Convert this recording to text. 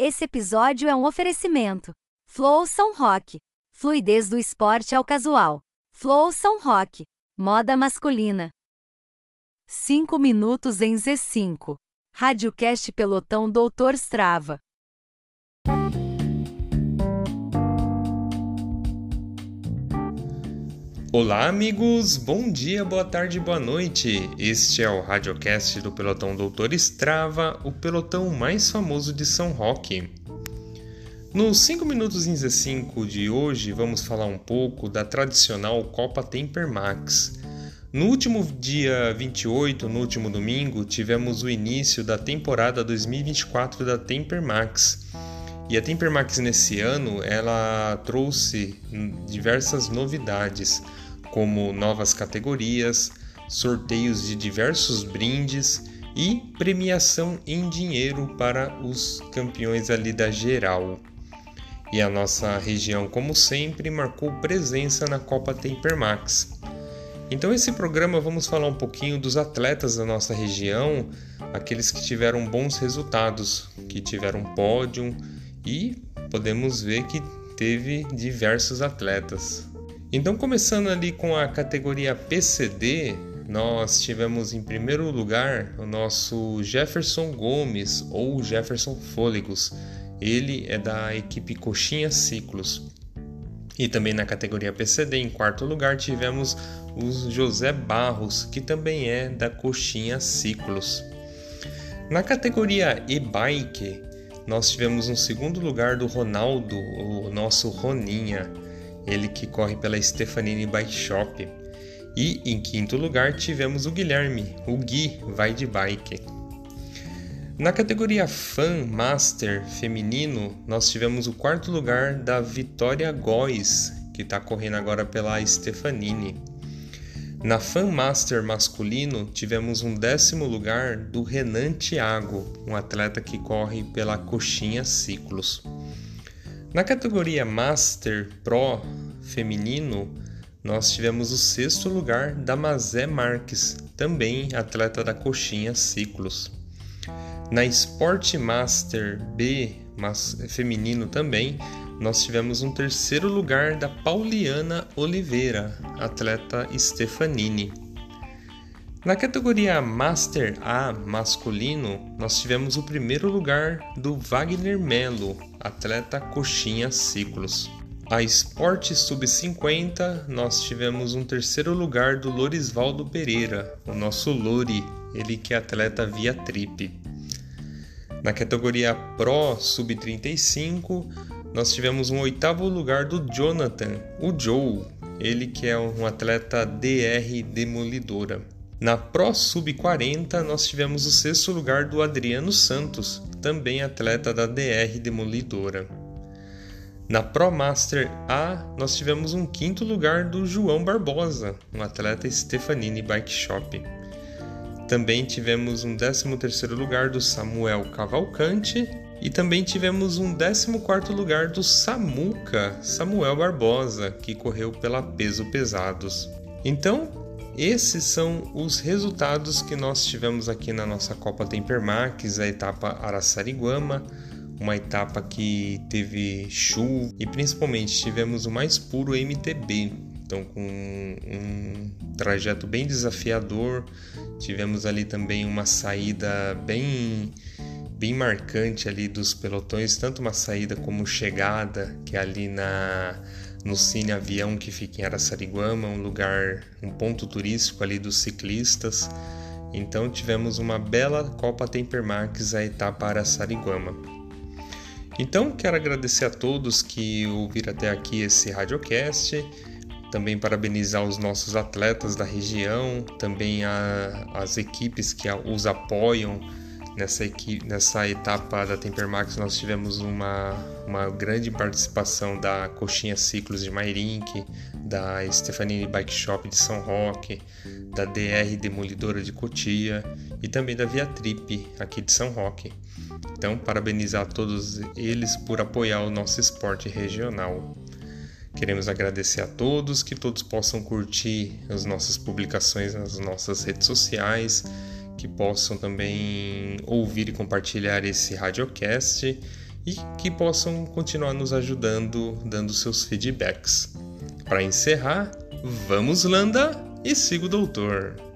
Esse episódio é um oferecimento. Flow São Rock. Fluidez do esporte ao casual. Flow São Rock. Moda masculina. 5 minutos em Z5. Radiocast Pelotão Doutor Strava. Olá, amigos! Bom dia, boa tarde, boa noite! Este é o radiocast do Pelotão Doutor Strava, o pelotão mais famoso de São Roque. Nos 5 minutos em Z5 de hoje, vamos falar um pouco da tradicional Copa Temper Max. No último dia 28, no último domingo, tivemos o início da temporada 2024 da Temper Max. E a Temper Max nesse ano, ela trouxe diversas novidades como novas categorias, sorteios de diversos brindes e premiação em dinheiro para os campeões ali da geral. E a nossa região, como sempre, marcou presença na Copa Temper Max. Então, esse programa vamos falar um pouquinho dos atletas da nossa região, aqueles que tiveram bons resultados, que tiveram pódio e podemos ver que teve diversos atletas. Então, começando ali com a categoria PCD, nós tivemos em primeiro lugar o nosso Jefferson Gomes ou Jefferson Fôlegos. Ele é da equipe Coxinha Ciclos. E também na categoria PCD, em quarto lugar, tivemos o José Barros, que também é da Coxinha Ciclos. Na categoria e-bike, nós tivemos um segundo lugar do Ronaldo, o nosso Roninha ele que corre pela Stefanini Bike Shop. E em quinto lugar tivemos o Guilherme, o Gui vai de bike. Na categoria Fan Master feminino, nós tivemos o quarto lugar da Vitória Góes, que está correndo agora pela Stefanini. Na Fan Master masculino, tivemos um décimo lugar do Renan Thiago, um atleta que corre pela Coxinha Ciclos. Na categoria Master Pro feminino, nós tivemos o sexto lugar da Mazé Marques, também atleta da Coxinha Ciclos. Na Sport Master B feminino também, nós tivemos um terceiro lugar da Pauliana Oliveira, atleta Stefanini. Na categoria Master A masculino, nós tivemos o primeiro lugar do Wagner Melo, atleta coxinha ciclos. A Sport Sub-50, nós tivemos um terceiro lugar do Lorisvaldo Pereira, o nosso Lori, ele que é atleta via trip. Na categoria Pro Sub-35, nós tivemos um oitavo lugar do Jonathan, o Joe, ele que é um atleta DR Demolidora. Na Pro Sub-40, nós tivemos o sexto lugar do Adriano Santos, também atleta da DR Demolidora. Na Pro Master A, nós tivemos um quinto lugar do João Barbosa, um atleta Stefanini Bike Shop. Também tivemos um 13º lugar do Samuel Cavalcante e também tivemos um 14º lugar do Samuca Samuel Barbosa, que correu pela Peso Pesados. Então, esses são os resultados que nós tivemos aqui na nossa Copa Tempermax, a etapa Araçariguama, uma etapa que teve chuva e principalmente tivemos o mais puro MTB, então com um trajeto bem desafiador, tivemos ali também uma saída bem bem marcante ali dos pelotões, tanto uma saída como chegada, que é ali na no Cine Avião que fica em Araçariguama, um lugar, um ponto turístico ali dos ciclistas. Então tivemos uma bela Copa Tempermax a etapa Araçariguama. Então quero agradecer a todos que ouviram até aqui esse radiocast, também parabenizar os nossos atletas da região, também a, as equipes que os apoiam Nessa, equipe, nessa etapa da Tempermax nós tivemos uma, uma grande participação da Coxinha Ciclos de Mairink, da Stefanini Bike Shop de São Roque, da DR Demolidora de Cotia e também da Via Trip aqui de São Roque. Então, parabenizar todos eles por apoiar o nosso esporte regional. Queremos agradecer a todos, que todos possam curtir as nossas publicações nas nossas redes sociais que possam também ouvir e compartilhar esse radiocast e que possam continuar nos ajudando, dando seus feedbacks. Para encerrar, vamos Landa e siga o doutor.